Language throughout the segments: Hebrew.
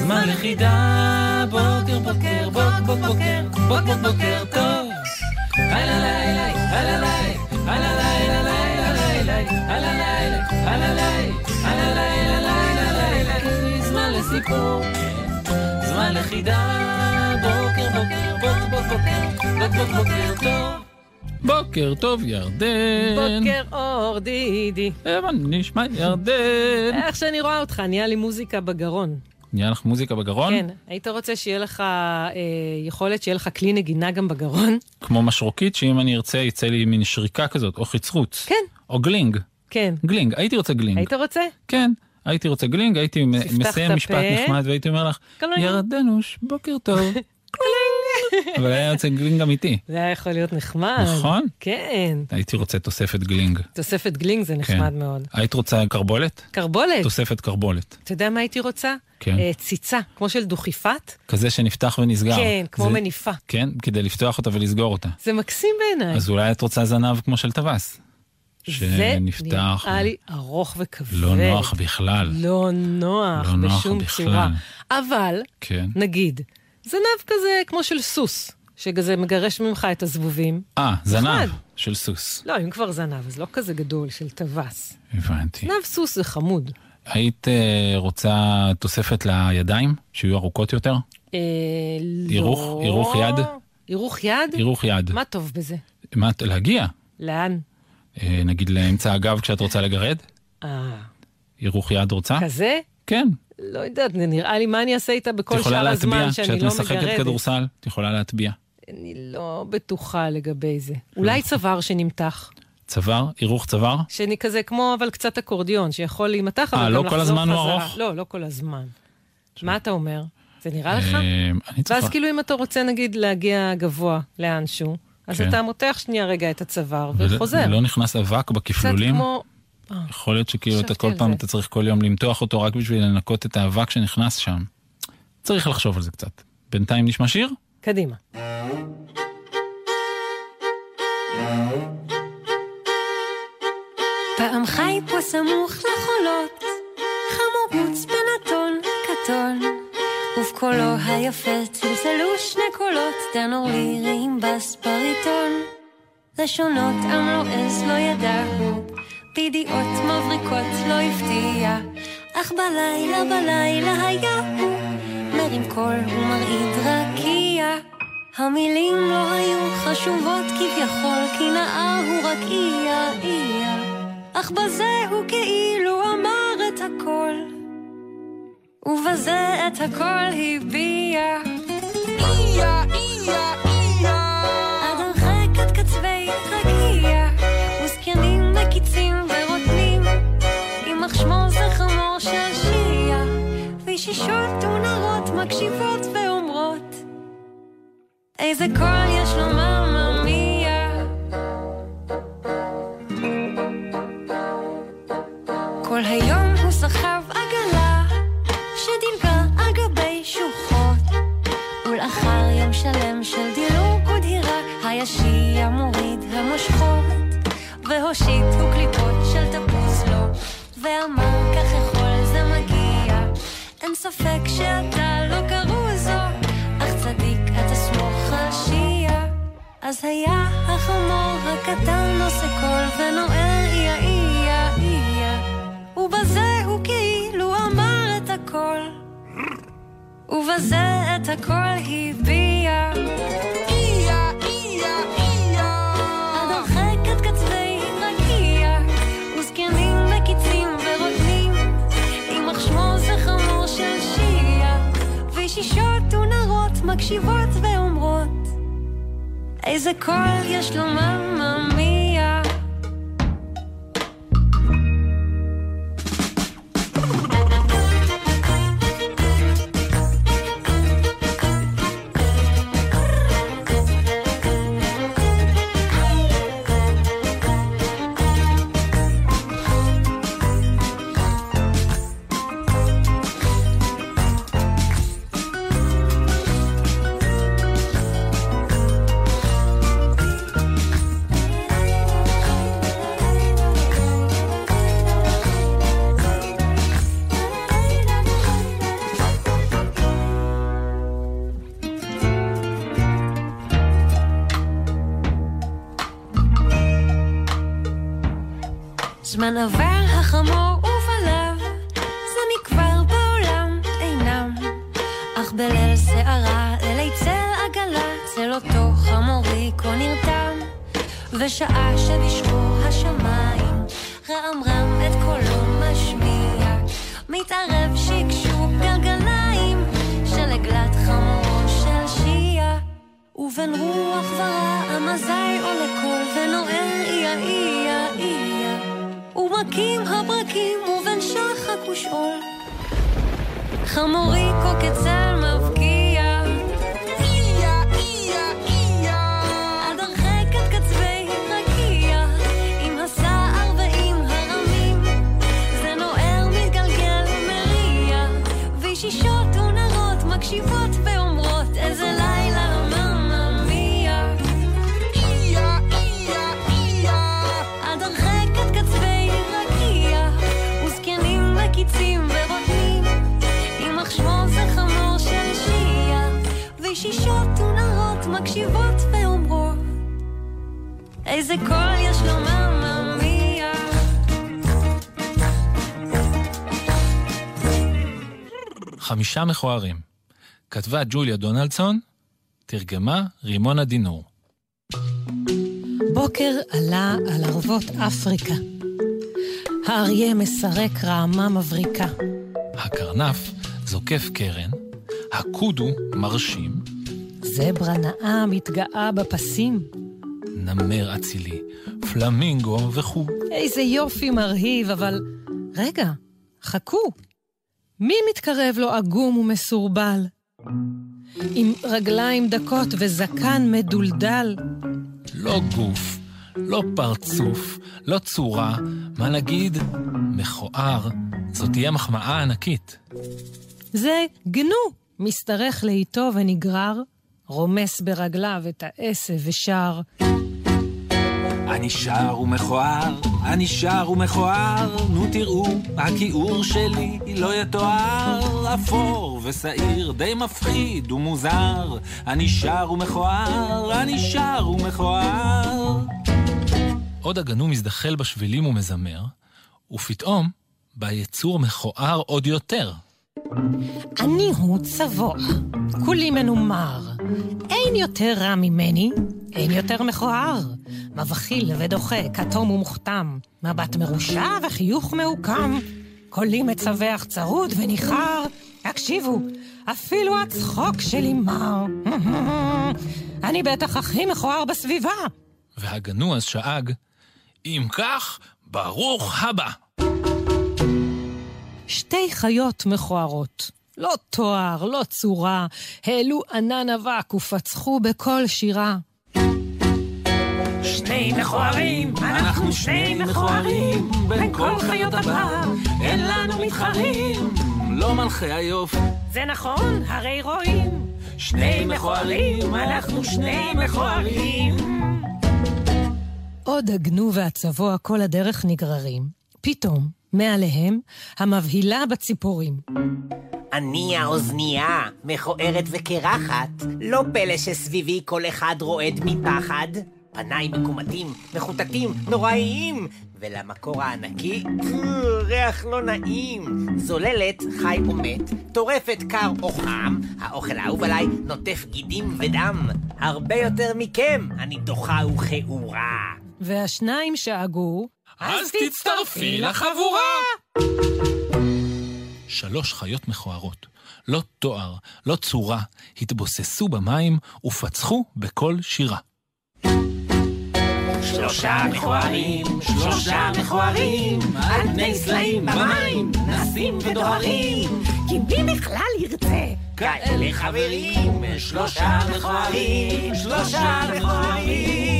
זמן לחידה. בוקר, בוקר, בוק, בוק, בוקר, בוק, בוק, בוקר טוב. הלא לילה, הלא לילה, הלא לילה, לילה, לילה, הלא לילה, הלא לילה, הלא לילה, לילה, לילה. זמן לסיפור. זמן לחידה, בוקר בוקר, בוק בוק בוקר, בוק בוק בוקר טוב. בוקר טוב ירדן. בוקר אור דידי. מה נשמע ירדן? איך שאני רואה אותך, נהיה לי מוזיקה בגרון. נהיה לך מוזיקה בגרון? כן, היית רוצה שיהיה לך אה, יכולת שיהיה לך כלי נגינה גם בגרון? כמו משרוקית, שאם אני ארצה יצא לי מין שריקה כזאת, או חצרוץ. כן. או גלינג. כן. גלינג, הייתי רוצה גלינג. היית רוצה? כן. הייתי רוצה גלינג, הייתי מסיים משפט. נחמד והייתי אומר לך, גלינג. ירדנוש, בוקר טוב. אבל היה יוצא גלינג אמיתי. זה היה יכול להיות נחמד. נכון? כן. הייתי רוצה תוספת גלינג. תוספת גלינג זה כן. נחמד מאוד. היית רוצה כרבולת? כרבולת. תוספת כרבולת. אתה יודע מה הייתי רוצה? כן. אה, ציצה, כמו של דוכיפת. כזה שנפתח ונסגר. כן, כמו זה- מניפה. כן, כדי לפתוח אותה ולסגור אותה. זה מקסים בעיניי. אז אולי את רוצה זנב כמו של טווס. זה שנפתח. נראה לי ארוך וכבד. לא נוח בכלל. לא נוח לא נוח בשום בכלל. צורה. אבל, כן. נגיד, זנב כזה כמו של סוס, שכזה מגרש ממך את הזבובים. אה, זנב נחמד. של סוס. לא, אם כבר זנב, אז לא כזה גדול, של טווס. הבנתי. זנב סוס זה חמוד. היית אה, רוצה תוספת לידיים, שיהיו ארוכות יותר? אה, הירוך? לא. הירוך יד? הירוך יד? הירוך יד. מה טוב בזה? מה, להגיע? לאן? אה, נגיד לאמצע הגב כשאת רוצה לגרד? אה, הירוך יד רוצה? כזה? כן. לא יודעת, נראה לי מה אני אעשה איתה את בכל יכולה שאר הזמן להטביע, שאני כשאת לא משחקת מגרדת. כדורסל, את יכולה להטביע. אני לא בטוחה לגבי זה. אולי צוואר שנמתח. צוואר? הירוך צוואר? שאני כזה כמו אבל קצת אקורדיון, שיכול להימתח, אבל אה, גם לא לחזור כל הזמן הוא חזרה. ארוך? לא, לא כל הזמן. מה אתה אומר? זה נראה לך? אה. ואז כאילו אם אתה רוצה נגיד להגיע גבוה לאנשהו, אז כן. אתה מותח שנייה רגע את הצוואר וחוזר. לא נכנס אבק קצת בכפלולים? כמו... אה, יכול להיות שכאילו אתה כל פעם זה. אתה צריך כל יום למתוח אותו רק בשביל לנקות את האבק שנכנס שם. צריך לחשוב על זה קצת. בינתיים נשמע שיר? קדימה. פעם חי פה סמוך לחולות, חמור רוץ בין אתון כתון, ובקולו היפה צלצלו שני קולות, טנור לירי עם בס בריטון. לשונות עם לא עז לא ידעו, בידיעות מבריקות לא הפתיע, אך בלילה בלילה היה מרים קול ומרעיד רקיע. המילים לא היו חשובות כביכול, כי נאה הוא רק איה איה, אך בזה הוא כאילו אמר את הכל, ובזה את הכל הביע. מקשיבות ואומרות איזה קול יש לו מממיה כל היום הוא סחב עגלה שדילגה על גבי שוחות. ולאחר יום שלם של דילוג ודהירה הישיע מוריד המושכות. והושיט הוא קליפות של תפוז לו ואמר כך יכול זה מגיע. אין ספק שאתה אז היה החמור הקטן עושה קול ונועל איה איה איה. ובזה הוא כאילו אמר את הכל. ובזה את הכל הביע. איה איה איה. עד הרחק עד קצווי רקיע וזקנים וקיצים ורוטנים יימח שמו זה חמור של שיעה וישישות ונערות מקשיבות ואומרות איזה קול יש לו מממיה עבר החמור ובלב, זה מכבר בעולם אינם. אך בליל שערה, לילי צל עגלה, צל אותו חמורי כה נרתם. ושעה שבשמו השמיים, רם רם את קולו משמיע, מתערב שקשוק גלגליים של עגלת חמורו של שיעה. ובין רוח ורעם אזי עולה קול ונוער איה איה איה ומכים הברקים ובין שחק ושאול. חמורי כצל מבקיע וישישות ונרות מקשיבות ואומרות איזה קול יש לו מממה מיה חמישה מכוערים. כתבה ג'וליה דונלדסון, תרגמה רימונה דינור. בוקר עלה על ערבות אפריקה. האריה מסרק רעמה מבריקה. הקרנף זוקף קרן, הקודו מרשים, זברה נאה מתגאה בפסים. נמר אצילי, פלמינגו וכו'. איזה יופי מרהיב, אבל... רגע, חכו. מי מתקרב לו עגום ומסורבל? עם רגליים דקות וזקן מדולדל. לא גוף, לא פרצוף, לא צורה, מה נגיד? מכוער. זאת תהיה מחמאה ענקית. זה גנו, משתרך לאיתו ונגרר, רומס ברגליו את העשב ושר. אני שר ומכוער, אני שר ומכוער, נו תראו, הכיעור שלי לא יתואר, אפור ושעיר, די מפחיד ומוזר. אני שר ומכוער, אני שר ומכוער. עוד הגנו מזדחל בשבילים ומזמר, ופתאום בא יצור מכוער עוד יותר. אני הוא צבוע, כולי מנומר. אין יותר רע ממני, אין יותר מכוער. מבחיל ודוחה, כתום ומוכתם, מבט מרושע וחיוך מעוקם. קולי מצווח צרוד וניחר. הקשיבו, אפילו הצחוק שלי מר. אני בטח הכי מכוער בסביבה. והגנו אז שאג, אם כך, ברוך הבא. שתי חיות מכוערות, לא תואר, לא צורה, העלו ענן אבק ופצחו בקול שירה. שני מכוערים, אנחנו שני מכוערים, בין כל חיות הבר, אין לנו מתחרים, לא מלכי היופי. זה נכון, הרי רואים. שני מכוערים, אנחנו שני מכוערים. עוד הגנו והצבוע כל הדרך נגררים. פתאום, מעליהם, המבהילה בציפורים. אני האוזנייה, מכוערת וקרחת, לא פלא שסביבי כל אחד רועד מפחד. פניי מקומטים, מחוטטים, נוראיים, ולמקור הענקי, ריח לא נעים. זוללת, חי או מת, טורפת קר או חם, האוכל האהוב עליי נוטף גידים ודם. הרבה יותר מכם, אני דוחה וכעורה. והשניים שאגו, אז תצטרפי לחבורה! שלוש חיות מכוערות, לא תואר, לא צורה, התבוססו במים ופצחו בקול שירה. שלושה מכוערים, שלושה מכוערים, על פני סלעים במים, נסים ודוהרים. כי מי בכלל ירצה? כאלה חברים, שלושה מכוערים, שלושה מכוערים.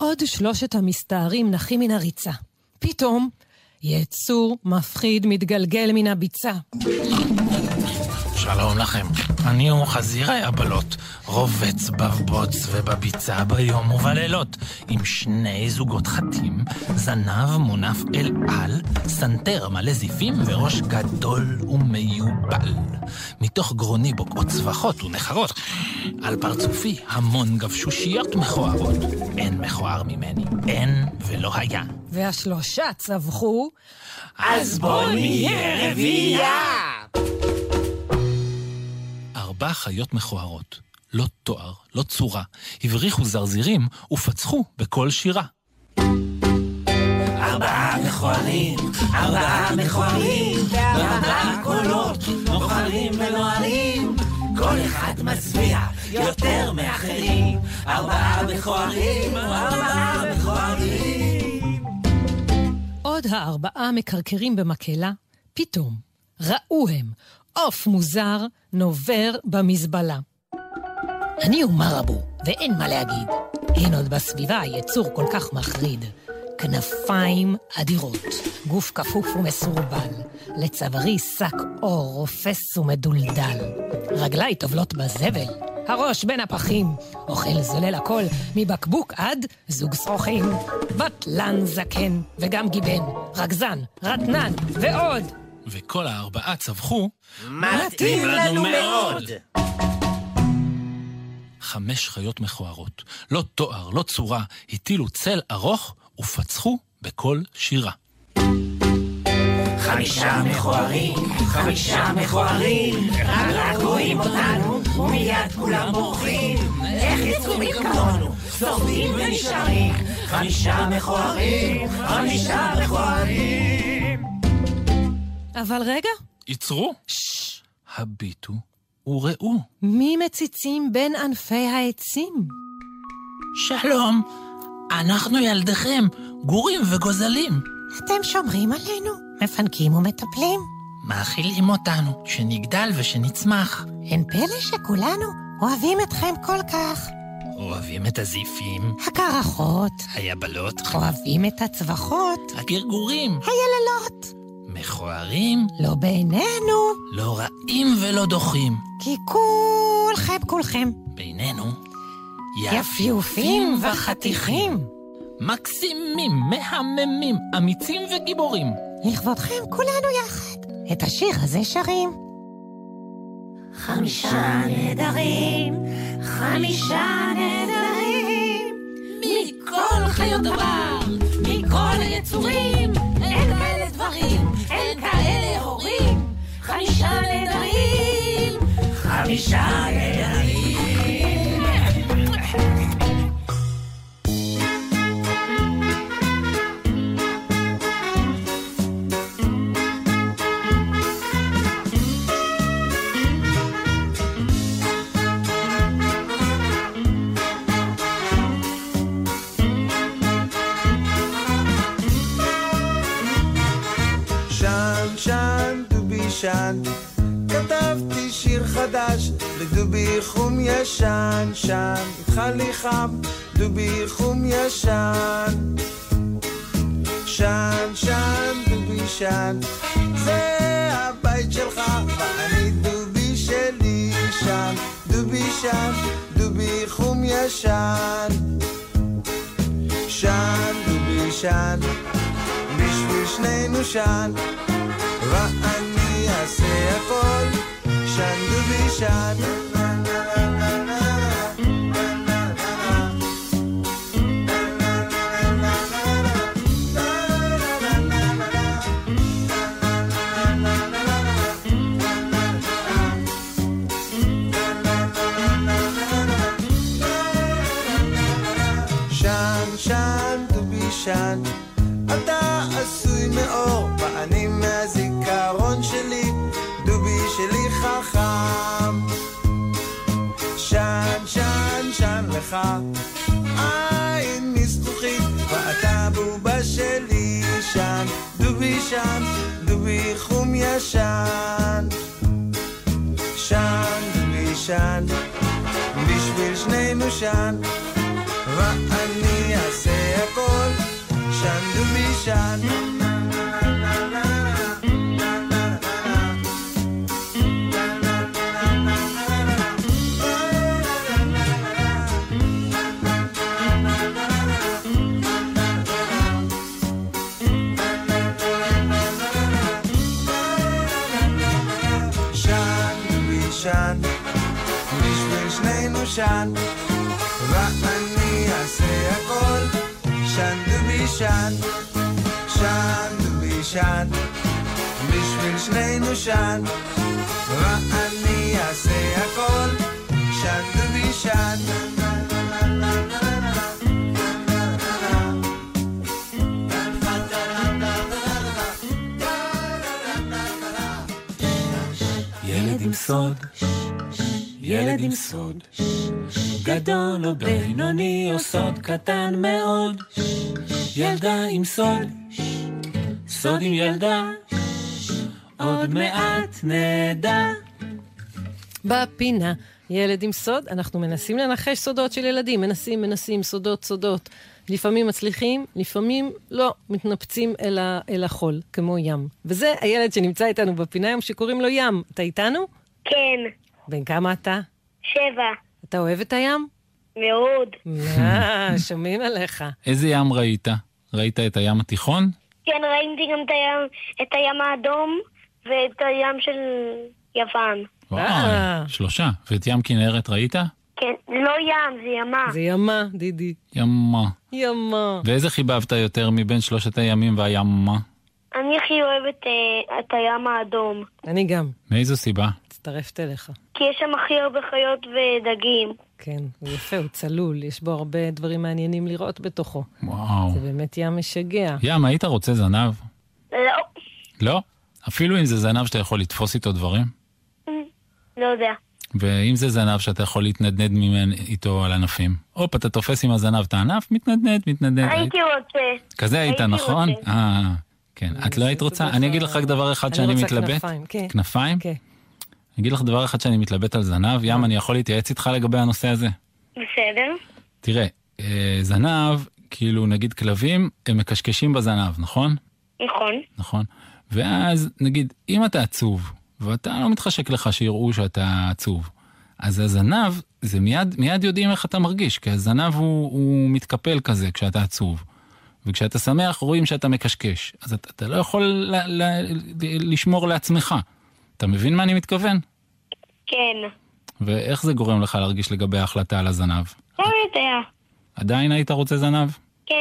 עוד שלושת המסתערים נחים מן הריצה. פתאום, יצור מפחיד מתגלגל מן הביצה. שלום לכם. אני הוא חזיר היבלות, רובץ בבוץ ובביצה ביום ובלילות, עם שני זוגות חטים, זנב מונף אל על, סנטר מלא זיפים וראש גדול ומיובל. מתוך גרוני בוקעות צווחות ונחרות, על פרצופי המון גבשושיות מכוערות. אין מכוער ממני, אין ולא היה. והשלושה צווחו, אז בוא נהיה רביעייה! ארבע חיות מכוערות, לא תואר, לא צורה, הבריחו זרזירים ופצחו בקול שירה. ארבעה מכוערים, ארבעה מכוערים, בארבעה קולות, נוחרים ונוערים. כל אחד מצביע יותר מאחרים. ארבעה מכוערים, ארבעה מכוערים. עוד הארבעה מקרקרים במקהלה, פתאום ראו הם עוף מוזר נובר במזבלה. אני הוא מרבו, ואין מה להגיד. אין עוד בסביבה יצור כל כך מחריד. כנפיים אדירות, גוף כפוף ומסורבל, לצווארי שק אור רופס ומדולדל. רגליי טובלות בזבל, הראש בין הפחים, אוכל זולל הכל, מבקבוק עד זוג שרוכים. בטלן זקן, וגם גיבן, רגזן, רטנן, ועוד. וכל הארבעה צווחו מתאים לנו מאוד. חמש חיות מכוערות, לא תואר, לא צורה, הטילו צל ארוך ופצחו בקול שירה. חמישה מכוערים, חמישה מכוערים, רק רק רואים אותנו, ומיד כולם בורחים. איך יצאו מכמונו, שורדים ונשארים. חמישה מכוערים, חמישה מכוערים. אבל רגע, עצרו, ששש, הביטו וראו. מי מציצים בין ענפי העצים? שלום, אנחנו ילדיכם, גורים וגוזלים. אתם שומרים עלינו, מפנקים ומטפלים. מאכילים אותנו, שנגדל ושנצמח. אין פלא שכולנו אוהבים אתכם כל כך. אוהבים את הזיפים, הקרחות, היבלות, אוהבים את הצווחות, הגרגורים, היללות. מכוערים, לא בעינינו, לא רעים ולא דוחים. כי כולכם כולכם בינינו, יפיופים וחתיכים. מקסימים, מהממים, אמיצים וגיבורים. לכבודכם כולנו יחד את השיר הזה שרים. חמישה נהדרים, חמישה נהדרים, מכל חיות הבר, מכל היצורים, אין כאלה דברים. חמישה נהדרים, חמישה נהדרים. חדש לדובי חום ישן, שן, איתך לי חם, דובי חום ישן. שן, שן, דובי שן, זה הבית שלך, ואני דובי שלי, שן, דובי שן, דובי חום ישן. שן, דובי שן, בשביל שנינו שן, ואני אעשה הכל, דובי שן לך, עין מזכוכית, ואתה בובה שלי, שן, דובי שן, דובי חום ישן. שן, דובי שן, בשביל שנינו שן. ואני אעשה הכל, שן דובי שן. ישן, ואני אעשה הכל, שן דובי שן, שן דובי שן, בשביל שנינו שן, ואני אעשה הכל, שן דובי שן. ילד עם סוד, ילד עם סוד, גדול או בינוני או סוד קטן מאוד, ילדה עם סוד, סוד עם ילדה, עוד מעט נדע. בפינה, ילד עם סוד, אנחנו מנסים לנחש סודות של ילדים, מנסים, מנסים, סודות, סודות. לפעמים מצליחים, לפעמים לא, מתנפצים אל, ה, אל החול, כמו ים. וזה הילד שנמצא איתנו בפינה היום שקוראים לו ים. אתה איתנו? כן, בן כמה אתה? שבע, אתה אוהב את הים? מאוד. אה, שומעים עליך. איזה ים ראית? ראית את הים התיכון? כן, ראיתי גם את הים, את הים האדום ואת הים של יוון. וואי, אה. שלושה. ואת ים כנרת ראית? כן, לא ים, זה ימה. זה ימה, דידי. ימה. ימה. ואיזה חיבבת יותר מבין שלושת הימים והימה? אני הכי אוהבת אה, את הים האדום. אני גם, מאיזו סיבה? מצטרפת אליך. כי יש שם הכי הרבה חיות ודגים. כן, הוא יפה, הוא צלול, יש בו הרבה דברים מעניינים לראות בתוכו. וואו. זה באמת ים משגע. ים, היית רוצה זנב? לא, לא? אפילו אם זה זנב שאתה יכול לתפוס איתו דברים? לא יודע. ואם זה זנב שאתה יכול להתנדנד ממנו איתו על ענפים? הופ, אתה תופס עם הזנב את הענף, מתנדנד, מתנדנד. הייתי רוצה. כזה היית, הייתי נכון? רוצה. אה, כן. את לא היית רוצה? אני אגיד לך רק דבר אחד אני שאני רוצה מתלבט. כנפיים, כן. כנפיים? כן. אגיד לך דבר אחד שאני מתלבט על זנב. ים, אני יכול להתייעץ איתך לגבי הנושא הזה? בסדר. תראה, אה, זנב, כאילו נגיד כלבים, הם מקשקשים בזנב, נכון? נכון. נכון. ואז, נגיד, אם אתה עצוב, ואתה לא מתחשק לך שיראו שאתה עצוב, אז הזנב, זה מיד, מיד יודעים איך אתה מרגיש, כי הזנב הוא, הוא מתקפל כזה כשאתה עצוב. וכשאתה שמח רואים שאתה מקשקש. אז אתה, אתה לא יכול ל, ל, ל, לשמור לעצמך. אתה מבין מה אני מתכוון? כן. ואיך זה גורם לך להרגיש לגבי ההחלטה על הזנב? לא יודע. עדיין היית רוצה זנב? כן.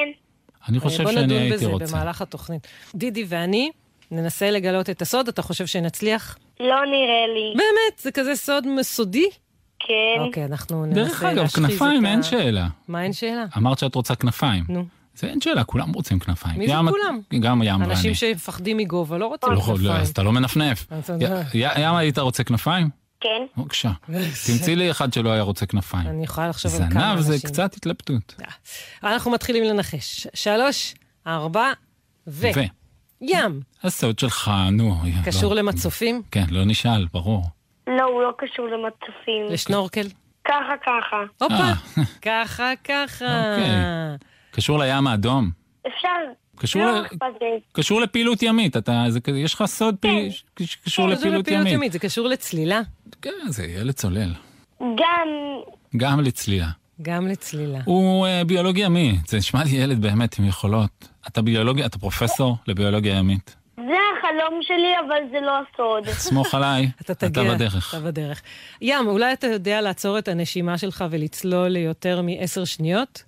אני חושב בוא שאני נדון הייתי בזה רוצה. במהלך התוכנית. דידי ואני ננסה לגלות את הסוד, אתה חושב שנצליח? לא נראה לי. באמת, זה כזה סוד סודי? כן. אוקיי, אנחנו ננסה דרך אגב, להשחיז כנפיים את ה- אין שאלה. מה אין שאלה? אמרת שאת רוצה כנפיים. נו. זה אין שאלה, כולם רוצים כנפיים. מי זה כולם? גם ים ואני. אנשים שמפחדים מגובה לא רוצים לא יכול, לא, כנפיים. אז אתה לא מנפנף. ים היית רוצה כנפיים? כן. בבקשה. תמצאי לי אחד שלא היה רוצה כנפיים. אני יכולה לחשוב על כמה זנב אנשים. זה קצת התלבטות. אנחנו מתחילים לנחש. שלוש, ארבע, ו... ו. ים. הסוד שלך, נו. קשור לא. למצופים? כן, לא נשאל, ברור. לא, הוא לא קשור למצופים. לשנורקל? ככה ככה. הופה, אה. ככה, ככה. קשור לים האדום? אפשר. קשור לא ל-. קשור לפעילות ימית. אתה, זה, יש לך סוד פי- קשור כן, זה לפעילות ימית. ימית, זה קשור לצלילה? כן, זה ילד צולל. גם... גם לצלילה. גם לצלילה. הוא אה, ביולוגיה ימי, זה נשמע לי ילד באמת עם יכולות. אתה ביולוגיה, אתה פרופסור לביולוגיה ימית. זה החלום שלי, אבל זה לא הסוד. סמוך עליי, אתה אתה תגיע. בדרך. אתה בדרך. ים, אולי אתה יודע לעצור את הנשימה שלך ולצלול ליותר מעשר שניות?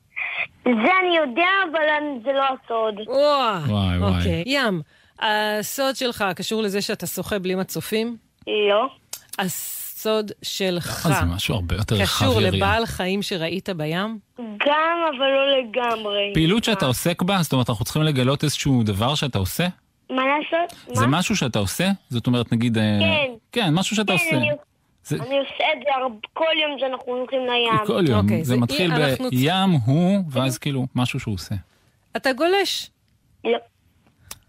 זה אני יודע, אבל זה לא הסוד. וואו. וואי, וואי. אוקיי. ים, הסוד שלך קשור לזה שאתה שוחה בלי מצופים? לא. הסוד שלך אה, זה משהו הרבה יותר רחב קשור. לבעל חיים שראית בים? גם, אבל לא לגמרי. פעילות שאתה עוסק בה, זאת אומרת, אנחנו צריכים לגלות איזשהו דבר שאתה עושה? מה לעשות? זה מה? משהו שאתה עושה? זאת אומרת, נגיד... אה, כן. כן, משהו שאתה כן, עושה. אני- זה אני עושה את זה הרבה- כל יום שאנחנו הולכים לים. כל יום. אוקיי, זה זה- מתחיל אנחנו בים, הוא, ואז כאילו, משהו שהוא עושה. אתה גולש. לא.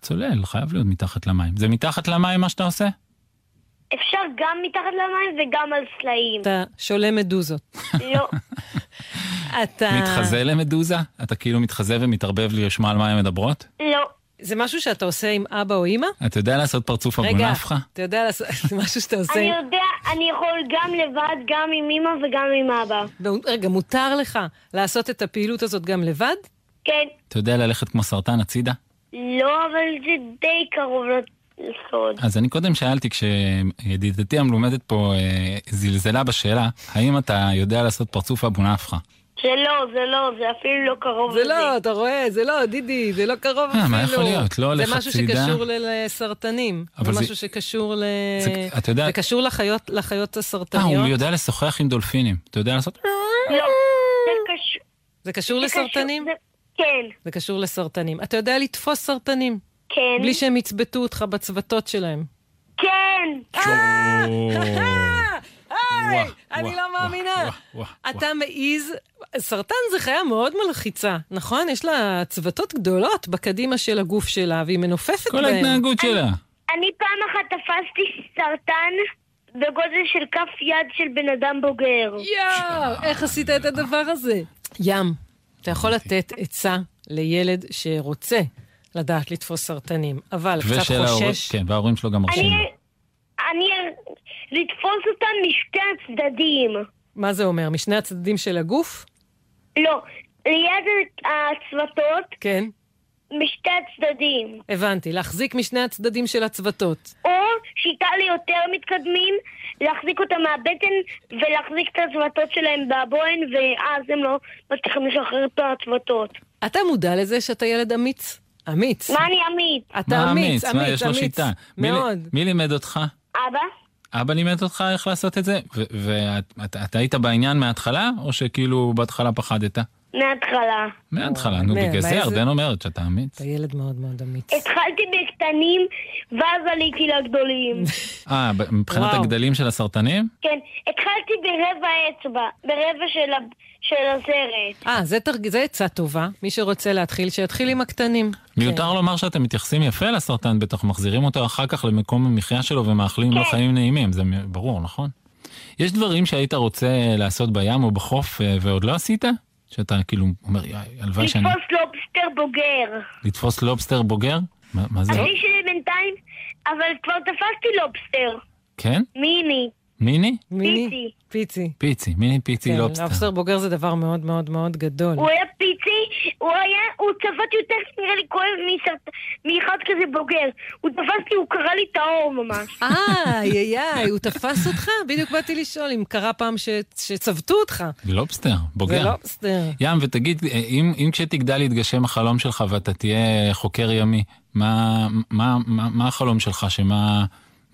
צולל, חייב להיות מתחת למים. זה מתחת למים מה שאתה עושה? אפשר גם מתחת למים וגם על סלעים. אתה שולה מדוזות. לא. אתה... מתחזה למדוזה? אתה כאילו מתחזה ומתערבב לי לשמוע על מה הן מדברות? לא. זה משהו שאתה עושה עם אבא או אימא? אתה יודע לעשות פרצוף רגע, אבונפחה? אתה יודע לעשות... זה משהו שאתה עושה אני. יודע, אני יכול גם לבד, גם עם אמא וגם עם אבא. רגע, מותר לך לעשות את הפעילות הזאת גם לבד? כן. אתה יודע ללכת כמו סרטן הצידה? לא, אבל זה די קרוב ל- סוד. אז אני קודם שאלתי, כשידידתי המלומדת פה אה, זלזלה בשאלה, האם אתה יודע לעשות פרצוף אבו נפחא? זה לא, זה לא, זה אפילו לא קרוב זה לזה. לא, אתה רואה, זה לא, דידי, זה לא קרוב אה, אפילו. מה יכול להיות? לא הולך זה משהו הצידה? שקשור לסרטנים. אבל זה זה- משהו שקשור ל... זה- אתה יודע- זה קשור לחיות, לחיות אה, הסרטניות. הוא יודע לשוחח עם דולפינים. אתה יודע לעשות? לא, זה קשור... זה קשור זה לסרטנים? זה- כן, זה קשור לסרטנים. אתה יודע לתפוס סרטנים, כן. בלי שהם יצבטו אותך בצוותות שלהם. כן! וואו, אני לא מאמינה. אתה מעז, סרטן זה חיה מאוד מלחיצה, נכון? יש לה צוותות גדולות בקדימה של הגוף שלה, והיא מנופפת כל בהן. ההתנהגות שלה. אני פעם אחת תפסתי סרטן בגודל של כף יד של בן אדם בוגר. יואו, איך עשית את הדבר הזה? ים, אתה יכול לתת עצה לילד שרוצה לדעת לתפוס סרטנים, אבל קצת חושש. כן, וההורים שלו גם מרשים. אני... אני... לתפוס אותם משתי הצדדים. מה זה אומר? משני הצדדים של הגוף? לא, ליד הצוותות, כן. משתי הצדדים. הבנתי, להחזיק משני הצדדים של הצוותות. או שיטה ליותר מתקדמים, להחזיק אותם מהבטן ולהחזיק את הצוותות שלהם בבוהן, ואז הם לא מצליחים לשחרר את הצוותות. אתה מודע לזה שאתה ילד אמיץ? אמיץ. מה אני אמיץ? אתה מה אמיץ, אמיץ? מה, אמיץ, יש לו אמיץ. שיטה. מי מאוד. מי לימד אותך? אבא? אבא לימד אותך איך לעשות את זה? ואתה היית בעניין מההתחלה, או שכאילו בהתחלה פחדת? מההתחלה. מההתחלה, נו, מה, בגלל זה ירדן אומרת שאתה אמיץ. אתה ילד מאוד מאוד אמיץ. התחלתי בקטנים, ואז עליתי לגדולים. אה, מבחינת. הגדלים של הסרטנים? כן, התחלתי ברבע אצבע, ברבע של, הסרט. אה, זה עצה טובה. מי שרוצה להתחיל, שיתחיל עם הקטנים. מיותר לומר שאתם מתייחסים יפה לסרטן, בטח מחזירים אותו אחר כך למקום המחיה שלו ומאחלים לו כן. חיים נעימים, זה ברור, נכון? יש דברים שהיית רוצה לעשות בים או בחוף אה, ועוד לא עשית? שאתה כאילו אומר, "יא, הלוואי שאני... לתפוס לובסטר בוגר. לתפוס לובסטר בוגר? מה מה זה? השיא שלי בינתיים, אבל כבר תפסתי לובסטר. כן? מיני. מיני? מיני? פיצי. פיצי. פיצי, מיני פיצי כן, לובסטר. לובסטר בוגר זה דבר מאוד מאוד מאוד גדול. הוא היה פיצי, הוא היה, הוא צבט יותר, נראה לי, כואב מסרט... מאחד כזה בוגר. הוא תפס לי, הוא קרע לי את האור ממש. אה, איי איי, הוא תפס אותך? בדיוק באתי לשאול אם קרה פעם ש- שצבטו אותך. לובסטר, זה בוגר. לובסטר. ים, ותגיד, אם, אם כשתגדל יתגשם החלום שלך ואתה תהיה חוקר ימי, מה, מה, מה, מה החלום שלך? שמה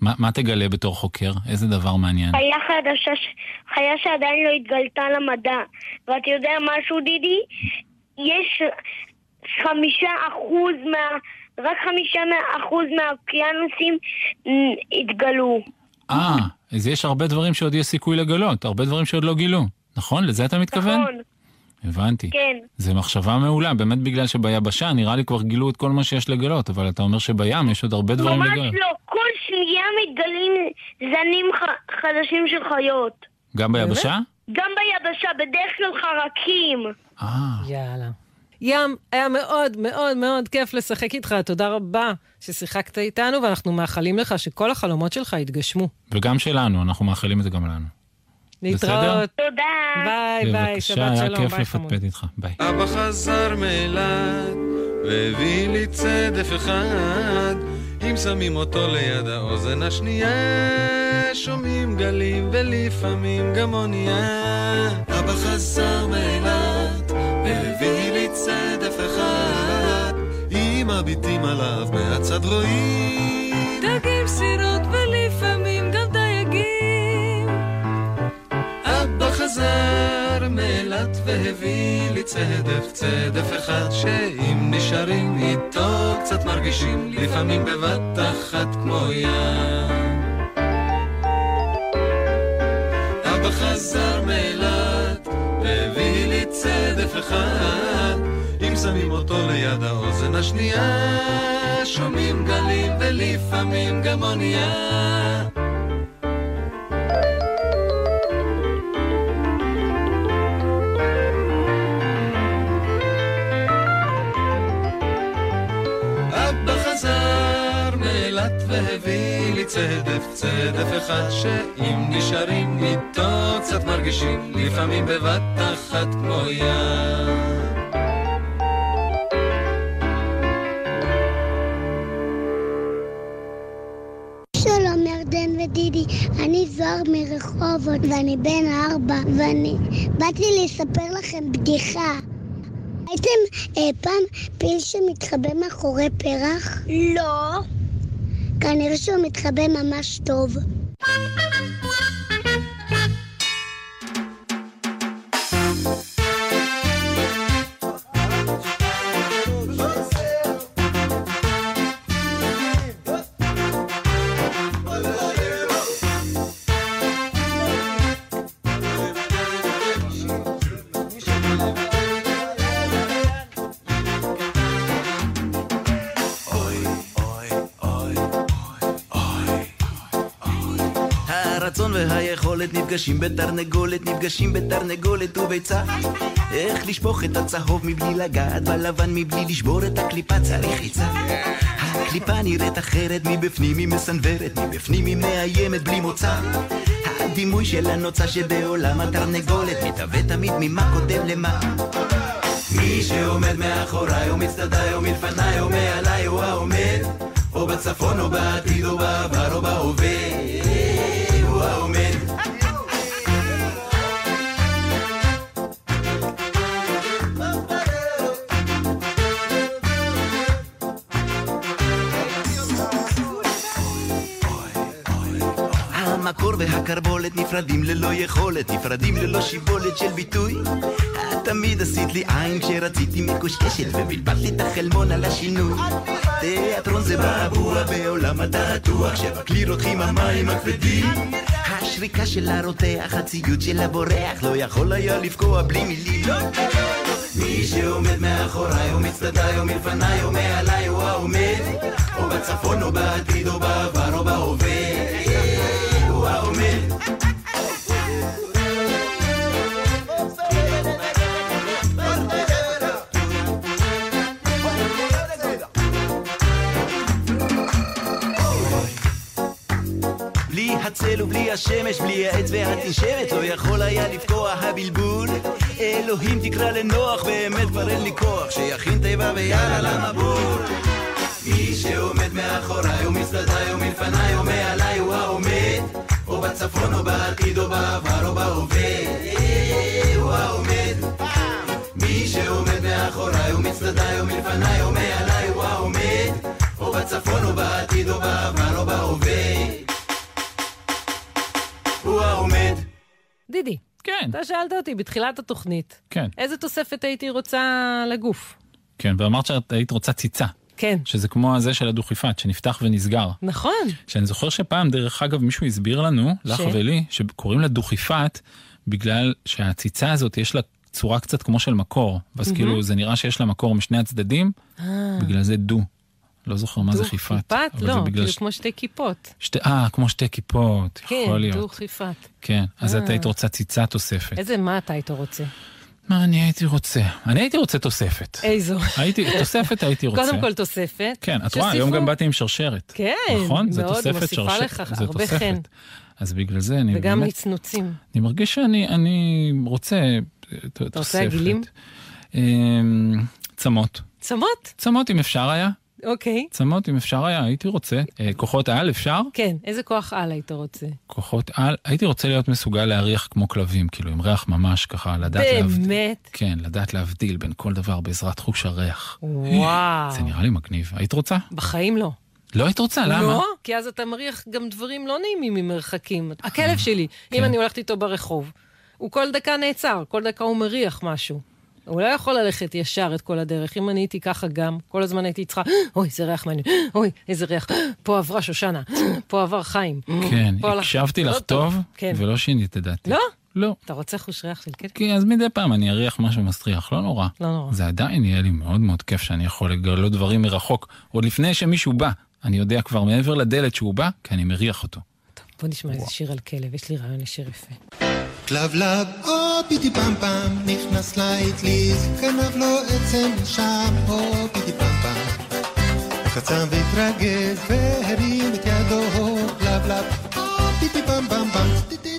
מה, מה תגלה בתור חוקר? איזה דבר מעניין? חיה חדשה, ש- חיה שעדיין לא התגלתה למדע. ואתה יודע משהו, דידי? יש חמישה אחוז מה... רק חמישה אחוז מהאוקיינוסים מ, התגלו. אה, אז יש הרבה דברים שעוד יש סיכוי לגלות, הרבה דברים שעוד לא גילו. נכון? לזה אתה מתכוון? נכון, הבנתי. כן. זה מחשבה מעולה, באמת בגלל שביבשה נראה לי כבר גילו את כל מה שיש לגלות, אבל אתה אומר שבים יש עוד הרבה דברים ממש לגלות. לא. כל שנייה מתגלים זנים ח... חדשים של חיות. גם ביבשה? גם ביבשה, בדרך כלל חרקים. אה, יאללה. ים, היה מאוד מאוד מאוד כיף לשחק איתך, תודה רבה ששיחקת איתנו, ואנחנו מאחלים לך שכל החלומות שלך יתגשמו. וגם שלנו, אנחנו מאחלים את זה גם לנו. להתראות. תודה. ביי ביי, שבת בבקשה, שלום, היה כיף ביי חמוד. לפטפט איתך, ביי. אבא חזר מאילת והביא לי צדף אחד אם שמים אותו ליד האוזן השנייה שומעים גלים ולפעמים גם אונייה. אבא חזר מאילת והביא לי צדף אחד. אם מביטים עליו מהצד רואים דגים, סירות ולפעמים חזר מאילת והביא לי צדף, צדף אחד שאם נשארים איתו קצת מרגישים לפעמים בבת אחת כמו ים. אבא חזר מאילת והביא לי צדף אחד אם שמים אותו ליד האוזן השנייה שומעים גלים ולפעמים גם אונייה צדף, צדף אחד שאם נשארים איתו קצת מרגישים לפעמים בבת אחת כמו ים. ירדן ודידי, אני זוהר מרחובות ואני בן ארבע ואני באתי לספר לכם בדיחה. הייתם אה, פעם פיל שמתחבא מאחורי פרח? לא. כנראה שהוא מתחבא ממש טוב. נפגשים בתרנגולת, נפגשים בתרנגולת וביצה. איך לשפוך את הצהוב מבלי לגעת בלבן, מבלי לשבור את הקליפה צריך עצה. הקליפה נראית אחרת מבפנים היא מסנוורת, מבפנים היא מאיימת בלי מוצא. הדימוי של הנוצה שבעולם התרנגולת מתהווה תמיד ממה קודם למה. מי שעומד מאחוריי או מצדדיי או מלפניי או מעליי הוא העומד או בצפון או בעתיד או בעבר או בהווה נפרדים ללא יכולת, נפרדים ללא שיבולת של ביטוי. את תמיד עשית לי עין כשרציתי מקושקשת, ובלבלת את החלמון על השינוי. תיאטרון זה בעבוע בעולם התעתוע, כשבכלי רותחים המים הכבדים. השריקה של הרותח, הציוד של הבורח, לא יכול היה לפגוע בלי מילים. מי שעומד מאחוריי או מצדדיי או מלפניי או מעליי הוא העומד, או בצפון או בעתיד או בעבר או בהווה. הצל ובלי השמש, בלי העץ והתנשמת, לא יכול היה לפגוע הבלבול. אלוהים תקרא לנוח, באמת כבר אין לי כוח, שיכין תיבה ויאללה למבול. מי שעומד מאחוריי או מצדדיי או מלפניי או מעליי הוא העומד, או בצפון או בעתיד או בעבר או בהווה. הוא העומד. מי שעומד מאחוריי או מצדדיי או מלפניי או מעליי הוא העומד, או בצפון או בעתיד או בעבר או בהווה. הוא העומד. דידי, כן, אתה שאלת אותי בתחילת התוכנית, כן, איזה תוספת הייתי רוצה לגוף? כן, ואמרת שאת היית רוצה ציצה, כן, שזה כמו הזה של הדוכיפת, שנפתח ונסגר. נכון. שאני זוכר שפעם, דרך אגב, מישהו הסביר לנו, לך ש? ולי, שקוראים לה דוכיפת, בגלל שהציצה הזאת יש לה צורה קצת כמו של מקור, אז כאילו זה נראה שיש לה מקור משני הצדדים, בגלל זה דו. לא זוכר מה זה חיפת. דו-חיפת? אבל לא, כאילו ש- כמו שתי כיפות. שתי, אה, כמו שתי כיפות, כן, יכול להיות. דו-חיפת. כן, אז את אה. היית רוצה ציצה תוספת. איזה מה אתה היית רוצה? מה אני הייתי רוצה? אני הייתי רוצה תוספת. איזו. הייתי, תוספת הייתי רוצה. קודם כל תוספת. כן, את רואה, היום גם באתי עם שרשרת. כן, נכון? זה מאוד, תוספת מוסיפה שרשרת. לך זה הרבה תוספת. חן. אז בגלל זה אני וגם באמת, נצנוצים. אני מרגיש שאני אני רוצה אה, ת- תוספת. רוצה עגילים? אמ, צמות. צמות? צמות אם אפשר היה. אוקיי. צמות אם אפשר היה, הייתי רוצה. אה, כוחות על אפשר? כן, איזה כוח על היית רוצה? כוחות על, הייתי רוצה להיות מסוגל להריח כמו כלבים, כאילו עם ריח ממש ככה, לדעת להבדיל. באמת? כן, לדעת להבדיל בין כל דבר בעזרת חוש הריח. וואו. זה נראה לי מגניב. היית רוצה? בחיים לא. לא היית רוצה, למה? לא, כי אז אתה מריח גם דברים לא נעימים ממרחקים. הכלב שלי, אם כן. אני הולכת איתו ברחוב, הוא כל דקה נעצר, כל דקה הוא מריח משהו. הוא לא יכול ללכת ישר את כל הדרך. אם אני הייתי ככה גם, כל הזמן הייתי צריכה, אוי, איזה ריח מעניין, אוי, איזה ריח, פה עברה שושנה, פה עבר חיים. כן, הקשבתי לא לך טוב, כן. ולא שינית את דעתי. לא? לא. אתה רוצה חוש ריח של כלב? כי אז מדי פעם אני אריח משהו מסריח, לא נורא. לא נורא. זה עדיין יהיה לי מאוד מאוד כיף שאני יכול לגלות דברים מרחוק, עוד לפני שמישהו בא. אני יודע כבר מעבר לדלת שהוא בא, כי אני מריח אותו. בוא נשמע איזה שיר על כלב, יש לי רעיון לשיר יפה. כלבלב, או פיטי פעם פעם, נכנס לאטליז, גנב לו עצם שם, או פיטי פעם פעם. קצר והתרגז, והרים את ידו, כלבלב, או פיטי פעם פעם פעם. כלבלב,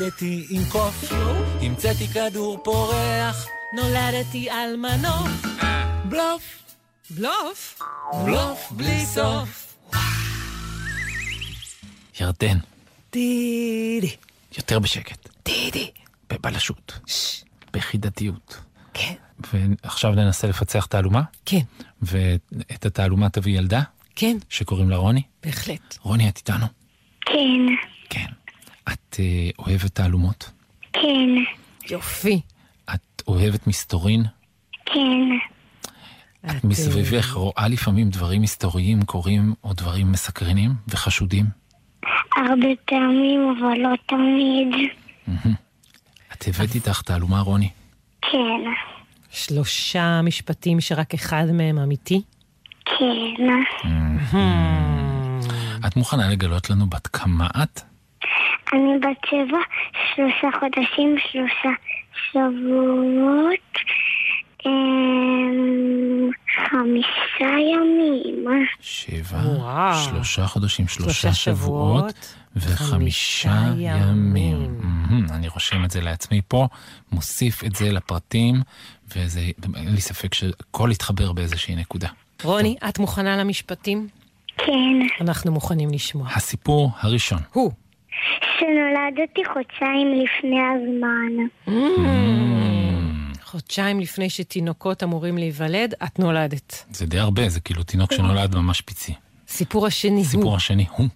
רקדתי עם קוף, המצאתי כדור פורח, נולדתי על מנוף. בלוף, בלוף? בלוף בלי סוף. ירדן, דידי. יותר בשקט. דידי. בבלשות. בחידתיות. כן. ועכשיו ננסה לפצח תעלומה? כן. ואת התעלומה תביא ילדה? כן. שקוראים לה רוני? בהחלט. רוני, את איתנו? כן, את אה, אוהבת תעלומות? כן, יופי. את אוהבת מסתורין? כן, את מסביבך רואה לפעמים דברים מסתוריים קורים, או דברים מסקרנים וחשודים? הרבה פעמים, אבל לא תמיד. את הבאת איתך תעלומה, רוני? כן, שלושה משפטים שרק אחד מהם אמיתי? כן. את מוכנה לגלות לנו בת כמה את? אני בת שבע, שלושה חודשים, שלושה שבועות, אמ, חמישה ימים. שבע, וואו. שלושה חודשים, שלושה שלושה שבועות שבועות, וחמישה חמישה ימים. אני רושם את זה לעצמי פה, מוסיף את זה לפרטים, וזה, אין לי ספק שהכל יתחבר באיזושהי נקודה. רוני, את מוכנה למשפטים? כן. אנחנו מוכנים לשמוע. הסיפור הראשון. הוא. שנולדתי חודשיים לפני הזמן. חודשיים לפני שתינוקות אמורים להיוולד, את נולדת. זה די הרבה, זה כאילו תינוק שנולד ממש פיצי. סיפור השני סיפור השני הוא.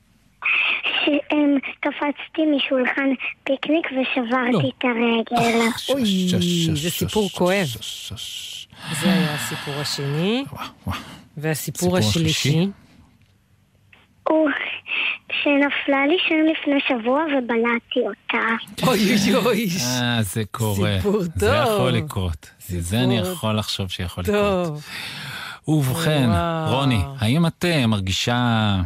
שקפצתי משולחן פיקניק לא. ושברתי את הרגל. אוי, זה סיפור כואב. זה היה הסיפור השני. והסיפור סיפור השלישי? שנפלה לי שם לפני שבוע ובלעתי אותה. אוי אוי אוי. אה, זה קורה. סיפור זה טוב. יכול לקרות. זה אני יכול לחשוב שיכול לקרות. ובכן. רוני, האם את אה, מרגישה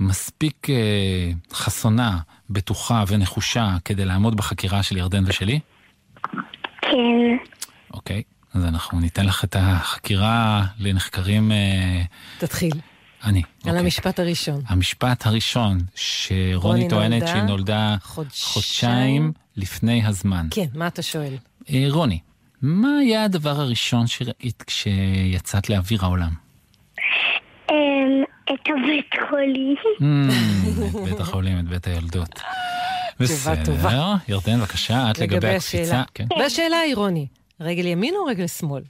מספיק אה, חסונה, בטוחה ונחושה כדי לעמוד בחקירה של ירדן ושלי? כן. אוקיי, אז אנחנו ניתן לך את החקירה לנחקרים... אה, תתחיל. אני. על המשפט הראשון. המשפט הראשון, שרוני רוני טוענת נולדה שהיא נולדה חודשיים לפני הזמן. כן, מה אתה שואל? אה, רוני, מה היה הדבר הראשון שראית כשיצאת לאוויר העולם? אמ, את הבית חולים. את בית החולים, את בית טובה. בסדר, ירדן, בבקשה, את לגבי הקפיצה. השאלה. כן. והשאלה היא, רוני, רגל ימין או רגל שמאל?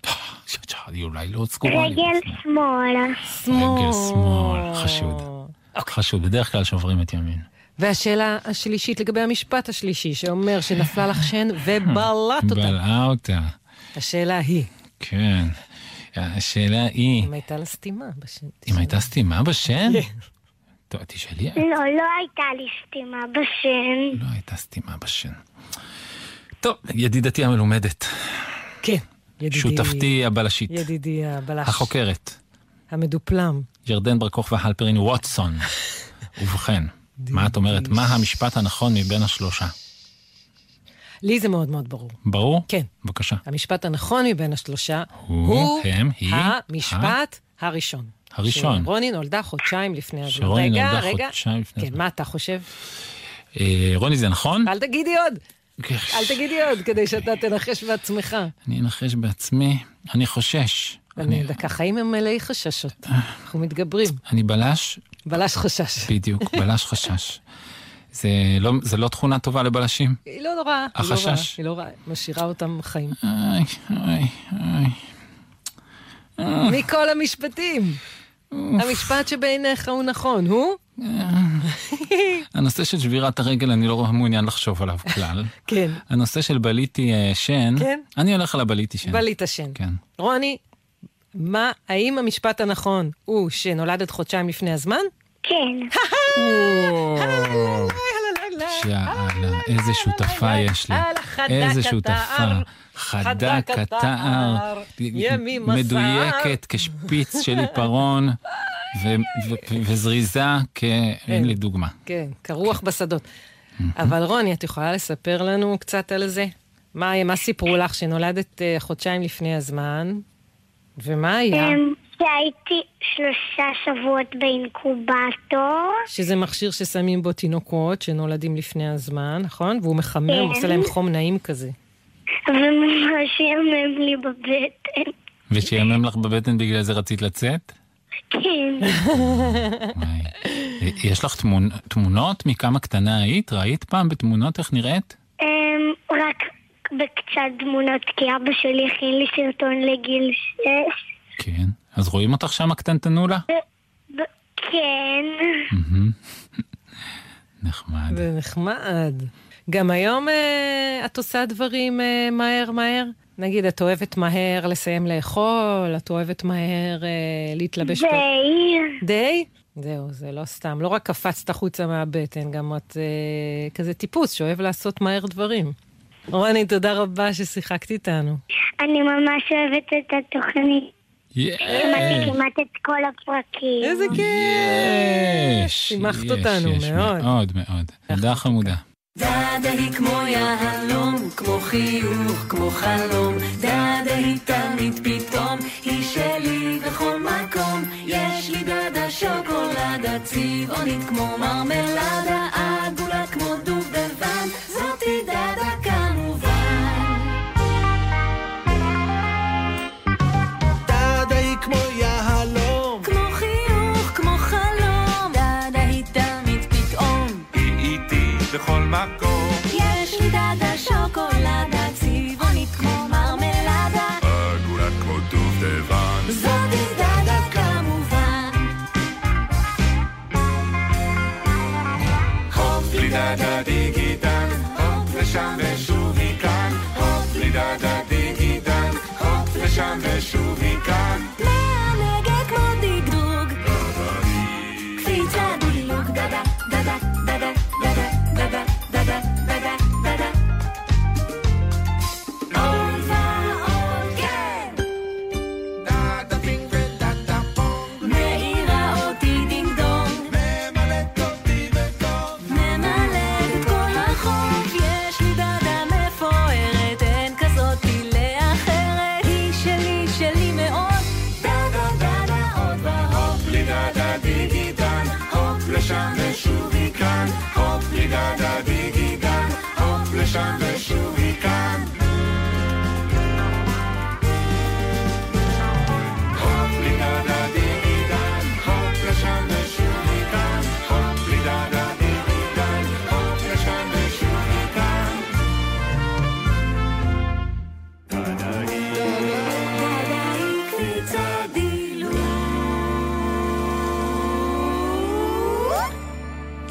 היא אולי לא סגורה לי. רגל שמאל. שמאל. רגל שמאל, חשוד. אוקיי. חשוד, בדרך כלל שוברים את ימין. והשאלה השלישית לגבי המשפט השלישי, שאומר שנפלה לך שן ובלעת אותה. בלעה אותה, השאלה היא, כן. השאלה היא, אם הייתה לה סתימה בשן. אם הייתה סתימה בשן? כן. טוב, תשאלי, לא, לא הייתה לי סתימה בשן. לא הייתה סתימה בשן. טוב, ידידתי המלומדת, כן, ידידי. שותפתי הבלשית, ידידי הבלש. החוקרת, המדופלם. ירדן בר כוכבא הלפרין ווטסון. ובכן, מה את אומרת? מה המשפט הנכון מבין השלושה? לי זה מאוד מאוד ברור. ברור? כן. בבקשה. המשפט הנכון מבין השלושה הוא, הם, היא, המשפט הראשון. הראשון. שרוני נולדה חודשיים לפני הזמן. שרוני רגע, נולדה רגע. חודשיים לפני כן, הזמן. מה אתה חושב? אה, רוני, זה נכון? אל תגידי עוד. אל תגידי עוד, כדי שאתה תנחש בעצמך. אני אנחש בעצמי, אני חושש. אני דקה, חיים הם מלאי חששות. אנחנו מתגברים. אני בלש, בלש חשש. בדיוק, בלש חשש. זה לא, זה לא תכונה טובה לבלשים? היא לא נוראה. היא לא החשש. רעה, היא לא רעה, משאירה אותם חיים. איי, איי, איי. מכל המשפטים. המשפט שבעיניך הוא נכון, הוא? הנושא של שבירת הרגל, אני לא מעוניין לחשוב עליו כלל. כן. הנושא של בליתי אה, שן, כן. אני הולך על הבליתי שן. בלית שן. כן. רוני, מה, האם המשפט הנכון הוא שנולדת חודשיים לפני הזמן? כן. איזה שותפה יש לי. איזה שותפה. חדה כתער. מדויקת כשפיץ של עיפרון, וזריזה כאין לי דוגמה. כן, כרוח בשדות. אבל רוני, את יכולה לספר לנו קצת על זה? מה, מה סיפרו לך שנולדת אה, חודשיים לפני הזמן? ומה היה? אמ, שהייתי שלושה שבועות באינקובטור. שזה מכשיר ששמים בו תינוקות שנולדים לפני הזמן, נכון? והוא מחמם, כן. עושה להם חום נעים כזה. וממש ימם לי בבטן. ושיאמם לך בבטן בגלל זה רצית לצאת? כן. יש לך תמונ... תמונות מכמה קטנה היית? ראית פעם בתמונות איך נראית? אמ, רק בקצת תמונות, כי אבא שלי הכין לי סרטון לגיל שש. כן. אז רואים אותך שם קטנטנולה? ב- כן. נחמד. זה נחמד. גם היום אה, את עושה דברים אה, מהר מהר? נגיד, את אוהבת מהר לסיים לאכול, את אוהבת מהר אה, להתלבש... די. די? זהו, זה לא סתם. לא רק קפצת החוצה מהבטן, גם את אה, כזה טיפוס שאוהב לעשות מהר דברים. רוני, תודה רבה ששיחקת איתנו. אני ממש אוהבת את התוכנית. שמעתי כמעט את כל הפרקים. איזה כיף! יש, שימחת אותנו מאוד. מאוד מאוד. תודה חמודה. דדה היא כמו יהלום, כמו חיוך, כמו חלום. דדה היא תמיד פתאום, היא שלי בכל מקום. יש לי דדה שוקולדה צבעונית כמו מרמלדה, my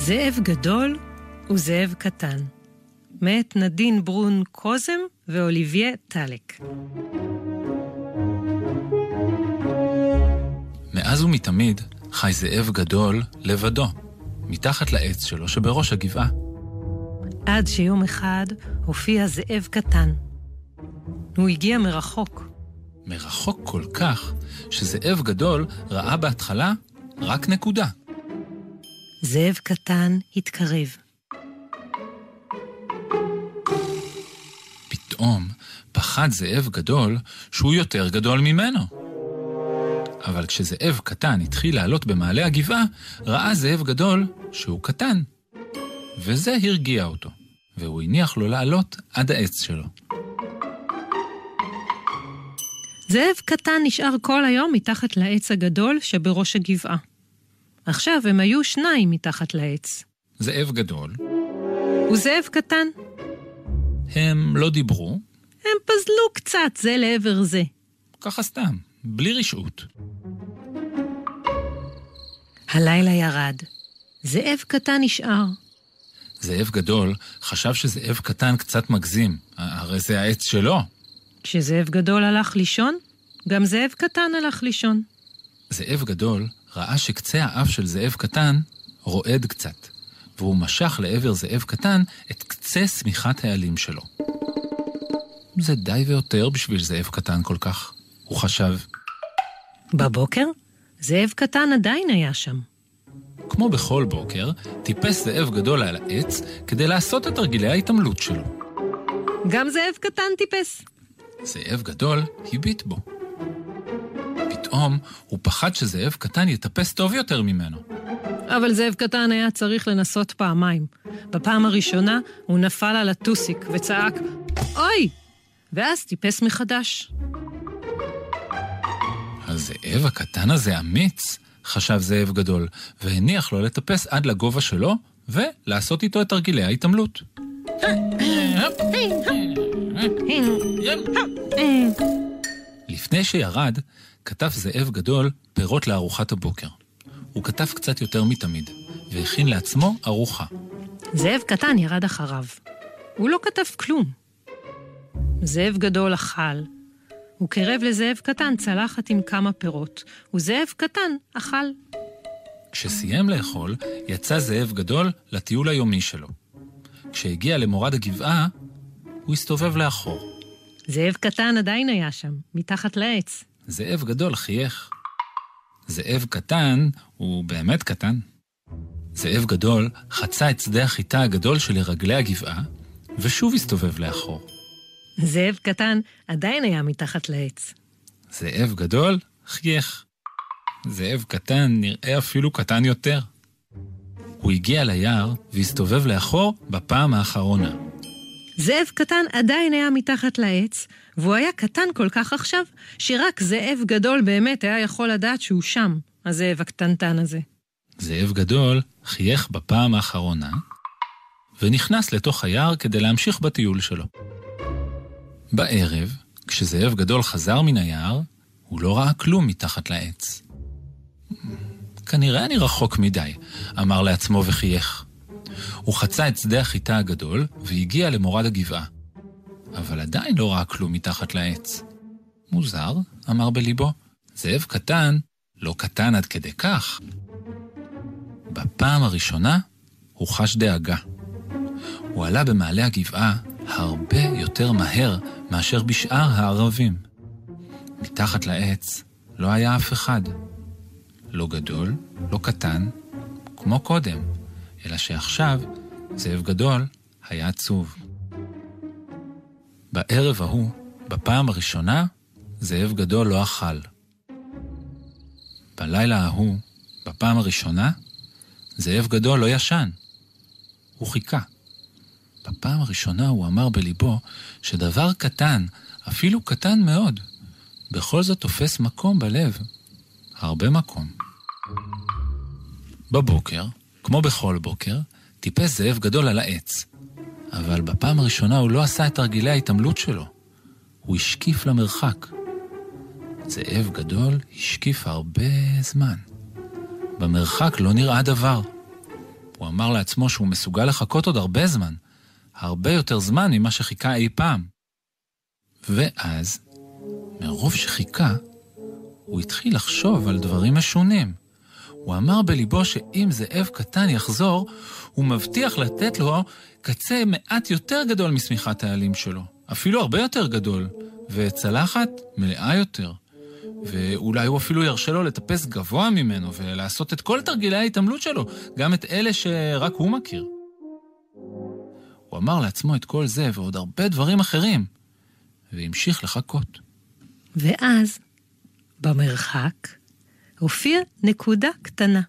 זאב גדול וזאב קטן, מאת נדין ברון קוזם ואוליביה טלק. מאז ומתמיד חי זאב גדול לבדו, מתחת לעץ שלו שבראש הגבעה. עד שיום אחד הופיע זאב קטן. הוא הגיע מרחוק. מרחוק כל כך, שזאב גדול ראה בהתחלה רק נקודה. זאב קטן התקרב. פתאום פחד זאב גדול שהוא יותר גדול ממנו. אבל כשזאב קטן התחיל לעלות במעלה הגבעה, ראה זאב גדול שהוא קטן. וזה הרגיע אותו, והוא הניח לו לעלות עד העץ שלו. זאב קטן נשאר כל היום מתחת לעץ הגדול שבראש הגבעה. עכשיו הם היו שניים מתחת לעץ. זאב גדול, וזאב קטן. הם לא דיברו, הם פזלו קצת זה לעבר זה. ככה סתם, בלי רשעות. הלילה ירד. זאב קטן נשאר. זאב גדול חשב שזאב קטן קצת מגזים, הרי זה העץ שלו. כשזאב גדול הלך לישון, גם זאב קטן הלך לישון. זאב גדול ראה שקצה האף של זאב קטן רועד קצת, והוא משך לעבר זאב קטן את קצה שמיכת העלים שלו. זה די ויותר בשביל זאב קטן כל כך, הוא חשב. בבוקר, זאב קטן עדיין היה שם. כמו בכל בוקר, טיפס זאב גדול על העץ כדי לעשות את תרגילי ההתעמלות שלו. גם זאב קטן טיפס. זאב גדול הביט בו. פתאום הוא פחד שזאב קטן יטפס טוב יותר ממנו. אבל זאב קטן היה צריך לנסות פעמיים. בפעם הראשונה הוא נפל על הטוסיק וצעק, אוי! ואז טיפס מחדש. הזאב הקטן הזה אמיץ, חשב זאב גדול, והניח לו לטפס עד לגובה שלו, ולעשות איתו את תרגילי ההתעמלות. לפני שירד, כתב זאב גדול פירות לארוחת הבוקר. הוא כתב קצת יותר מתמיד, והכין לעצמו ארוחה. זאב קטן ירד אחריו. הוא לא כתב כלום. זאב גדול אכל. הוא קירב לזאב קטן צלחת עם כמה פירות, וזאב קטן אכל. כשסיים לאכול, יצא זאב גדול לטיול היומי שלו. כשהגיע למורד הגבעה, הוא הסתובב לאחור. זאב קטן עדיין היה שם, מתחת לעץ. זאב גדול חייך. זאב קטן הוא באמת קטן. זאב גדול חצה את שדה החיטה הגדול שלרגלי הגבעה, ושוב הסתובב לאחור. זאב קטן עדיין היה מתחת לעץ. זאב גדול חייך. זאב קטן נראה אפילו קטן יותר. הוא הגיע ליער והסתובב לאחור בפעם האחרונה. זאב קטן עדיין היה מתחת לעץ, והוא היה קטן כל כך עכשיו, שרק זאב גדול באמת היה יכול לדעת שהוא שם, הזאב הקטנטן הזה. זאב גדול חייך בפעם האחרונה, ונכנס לתוך היער כדי להמשיך בטיול שלו. בערב, כשזאב גדול חזר מן היער, הוא לא ראה כלום מתחת לעץ. כנראה אני רחוק מדי, אמר לעצמו וחייך. הוא חצה את שדה החיטה הגדול והגיע למורד הגבעה. אבל עדיין לא ראה כלום מתחת לעץ. מוזר, אמר בליבו, זאב קטן, לא קטן עד כדי כך. בפעם הראשונה הוא חש דאגה. הוא עלה במעלה הגבעה הרבה יותר מהר מאשר בשאר הערבים. מתחת לעץ לא היה אף אחד. לא גדול, לא קטן, כמו קודם, אלא שעכשיו זאב גדול היה עצוב. בערב ההוא, בפעם הראשונה, זאב גדול לא אכל. בלילה ההוא, בפעם הראשונה, זאב גדול לא ישן. הוא חיכה. בפעם הראשונה הוא אמר בליבו שדבר קטן, אפילו קטן מאוד, בכל זאת תופס מקום בלב. הרבה מקום. בבוקר, כמו בכל בוקר, טיפס זאב גדול על העץ. אבל בפעם הראשונה הוא לא עשה את תרגילי ההתעמלות שלו. הוא השקיף למרחק. זאב גדול השקיף הרבה זמן. במרחק לא נראה דבר. הוא אמר לעצמו שהוא מסוגל לחכות עוד הרבה זמן. הרבה יותר זמן ממה שחיכה אי פעם. ואז, מרוב שחיכה, הוא התחיל לחשוב על דברים משונים. הוא אמר בליבו שאם זאב קטן יחזור, הוא מבטיח לתת לו קצה מעט יותר גדול משמיכת העלים שלו. אפילו הרבה יותר גדול, וצלחת מלאה יותר. ואולי הוא אפילו ירשה לו לטפס גבוה ממנו ולעשות את כל תרגילי ההתעמלות שלו, גם את אלה שרק הוא מכיר. הוא אמר לעצמו את כל זה ועוד הרבה דברים אחרים, והמשיך לחכות. ואז, במרחק, הופיעה נקודה קטנה.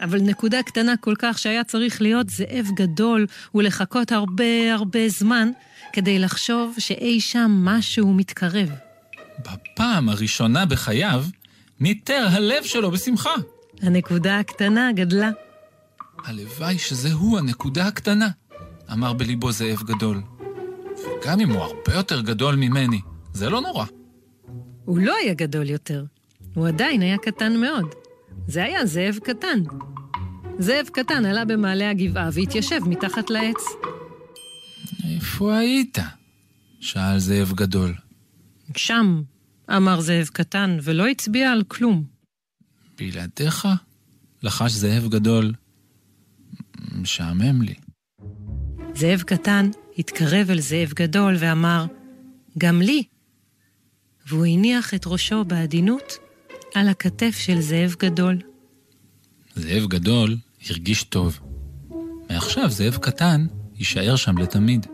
אבל נקודה קטנה כל כך שהיה צריך להיות זאב גדול ולחכות הרבה הרבה זמן כדי לחשוב שאי שם משהו מתקרב. בפעם הראשונה בחייו, ניטר הלב שלו בשמחה. הנקודה הקטנה גדלה. הלוואי שזה הוא הנקודה הקטנה, אמר בליבו זאב גדול. וגם אם הוא הרבה יותר גדול ממני, זה לא נורא. הוא לא היה גדול יותר, הוא עדיין היה קטן מאוד. זה היה זאב קטן. זאב קטן עלה במעלה הגבעה והתיישב מתחת לעץ. איפה היית? שאל זאב גדול. שם, אמר זאב קטן, ולא הצביע על כלום. בלעדיך? לחש זאב גדול. משעמם לי. זאב קטן התקרב אל זאב גדול ואמר, גם לי. והוא הניח את ראשו בעדינות על הכתף של זאב גדול. זאב גדול הרגיש טוב. מעכשיו זאב קטן יישאר שם לתמיד.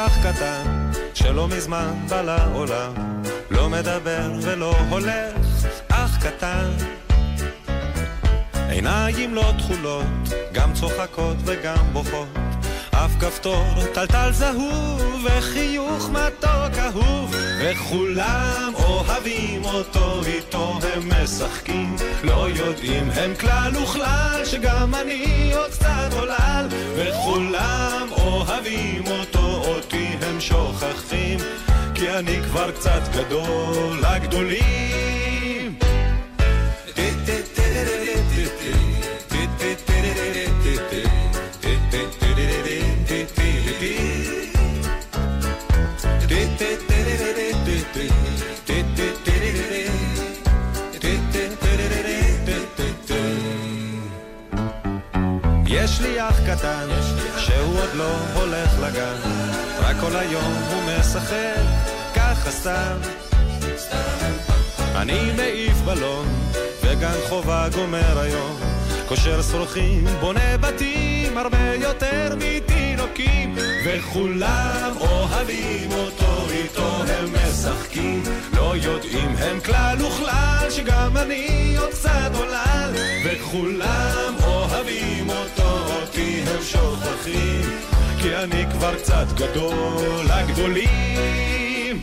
יש לי אח קטן שלא מזמן בא לעולם לא מדבר ולא הולך, אח קטן. עיניים לא תכולות, גם צוחקות וגם בוכות אף כפתור טלטל זהוב וחיוך מתוק וכולם אוהבים אותו, איתו הם משחקים. לא יודעים הם כלל וכלל שגם אני עוד קצת עולל. וכולם אוהבים אותו, אותי הם שוכחים. כי אני כבר קצת גדול, הגדולים. יש לי אח קטן, שהוא עוד לא הולך לגן, רק כל היום הוא משחק, ככה סתם. אני מעיף בלון, וגן חובה גומר היום, קושר שרוכים, בונה בתים, הרבה יותר מתינוקים, וכולם אוהבים אותו, איתו הם משחקים, לא יודעים הם כלל וכלל, שגם אני עוד קצת עולל, וכולם אוהבים אותו, אותי הם שוכחים, כי אני כבר קצת גדול, הגדולים.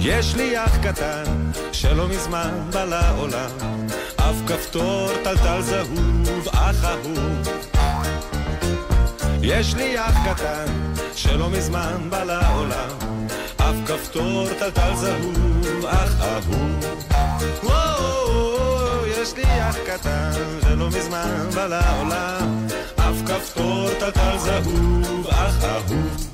יש לי אח קטן שלא מזמן בא לעולם אף כפתור טלטל זהוב אח אהוב. יש לי אח קטן שלא מזמן בא לעולם. אף כפתור טלטל זהוב אח אהוב. יש לי אח קטן שלא מזמן בא לעולם. אף כפתור טלטל זהוב אח אהוב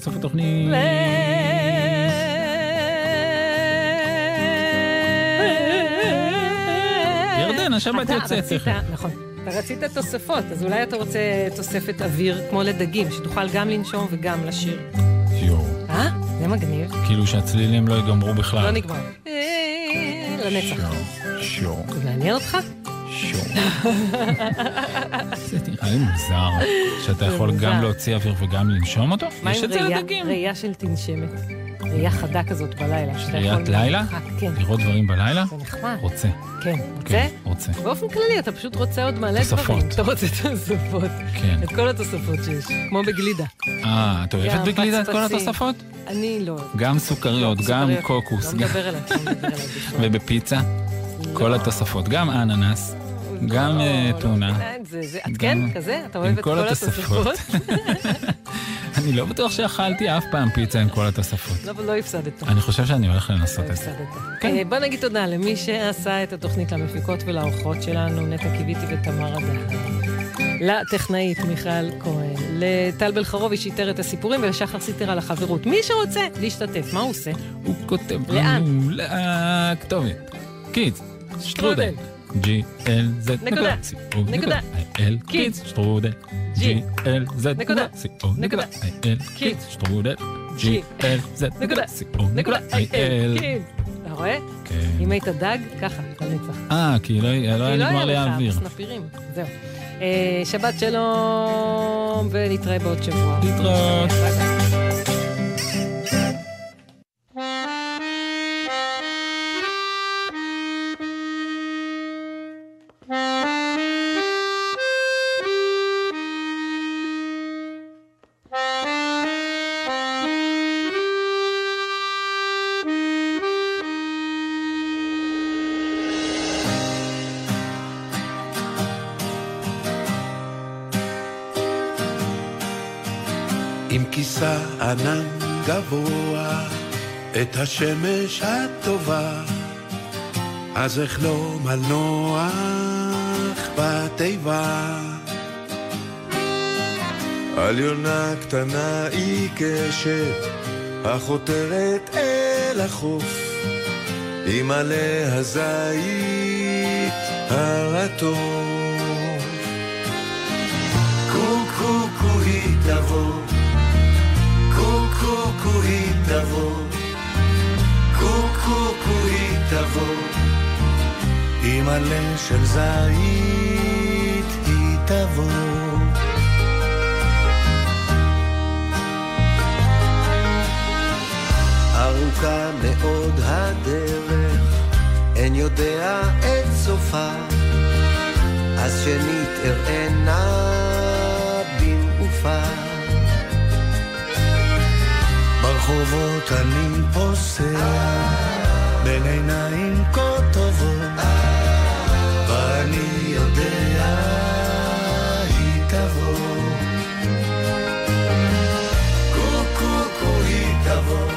לסוף התוכנית. ירדן, השבת יוצאת. נכון. אתה רצית תוספות, אז אולי אתה רוצה תוספת אוויר כמו לדגים, שתוכל גם לנשום וגם לשיר. יואו, אה? זה מגניב. כאילו שהצלילים לא ייגמרו בכלל. לא נגמר. לנצח. שור. זה מעניין אותך? שור. זה נראה לי מוזר, שאתה יכול גם. להוציא אוויר וגם לנשום אותו? יש את זה לדגים. ראייה של תנשמת? ראייה חדה כזאת בלילה. ראיית לילה? כן. לראות דברים בלילה? זה נחמד. רוצה. כן. רוצה? כן, רוצה. באופן כללי, אתה פשוט רוצה עוד מלא תוספות. דברים. אתה רוצה תוספות. כן. את כל התוספות שיש, כמו בגלידה. אה, את אוהבת בגלידה את כל. התוספות? אני לא. גם סוכריות, גם. קוקוס. לא גם- מדבר אליי, לא מדבר אליי בכלל. ובפיצה? כל התוספות, גם אננס, גם אה. אה, זה- זה- את כן, כזה? אתה אוהב את כל התוספות. אני לא בטוח שאכלתי אף פעם פיצה עם כל התוספות. לא, לא הפסדת. אני חושב שאני הולך לנסות לא את זה. כן. אה, בוא נגיד תודה למי שעשה את התוכנית למפיקות ולאורחות שלנו, נטע קיוויתי ותמר אדר. לטכנאית מיכל כהן, לטל בלחרובי שאיתר את הסיפורים ולשחר סיטר על החברות. מי שרוצה להשתתף, מה הוא עושה? הוא כותב לאן? לנו לכתובת. קידס, שטרודל. G-L-Z נקודה. C-O נקודה. I-L קידס שטרודל. G-L-Z נקודה. C-O נקודה. I-L קידס שטרודל. G-L-Z נקודה. C-O נקודה I-L. כן. אתה רואה? כן. אם היית דג, ככה, לנצח. אה, כי לא לא היה לא נגמר לי לך האוויר. סנפירים. זהו. אה, שבת שלום, ונתראה בעוד שבוע. להתראות. את השמש הטובה, אז אחלום על נוח בתיבה. על יונה קטנה עיקשת, החותרת אל החוף, עם עלי הזית הרטוב. קוקו היא תבוא, קוקו היא תבוא, תבוא, עם עלה של זית היא תבוא. ארוכה מאוד הדרך, אין יודע את סופה, אז שנית אראנה במעופה. ברחובות אני פוסע, בין עיניים כה טובות, ואני יודע היא תבוא. קוקו היא תבוא,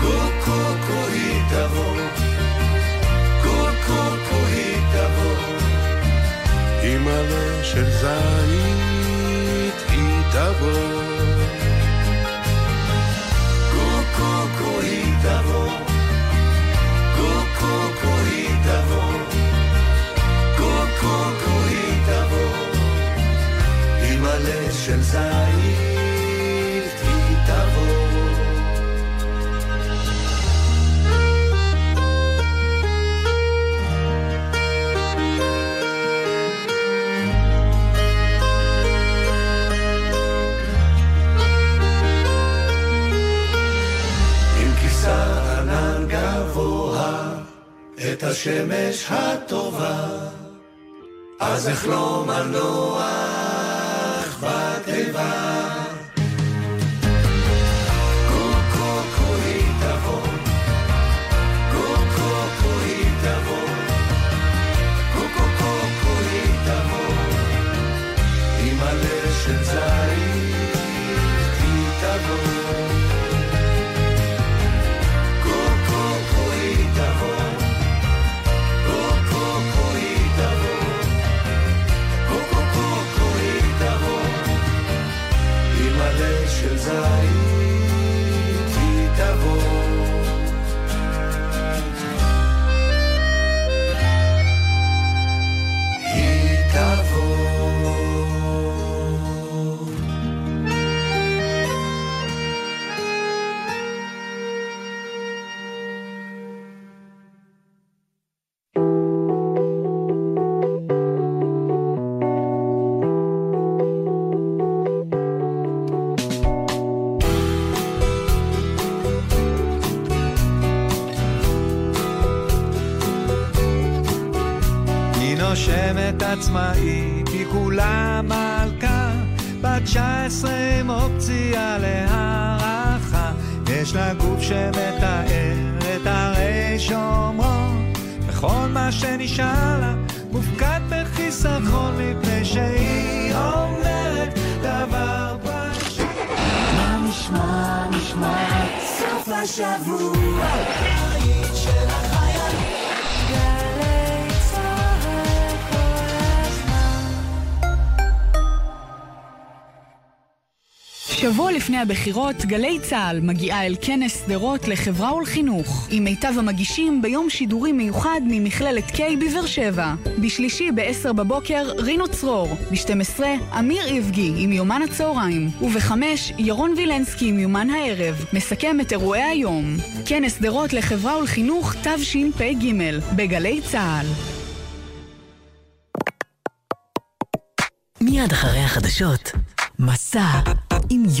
קוקו היא תבוא, קוקו היא תבוא. עם עלה של זית היא תבוא. השמש הטובה, אז אחלום על נוח בתיבה. עלה של זית היא תבוא. הבחירות, גלי צה"ל מגיעה אל כנס שדרות לחברה ולחינוך, עם מיטב המגישים ביום שידורי מיוחד ממכללת K בבאר שבע. בשלישי ב-10 בבוקר, רינו צרור. ב-12, אמיר איבגי עם יומן הצהריים. וב-5, ירון וילנסקי עם יומן הערב. מסכם את אירועי היום. כנס שדרות לחברה ולחינוך תשפ"ג, בגלי צה"ל. מיד אחרי החדשות, מסע עם יום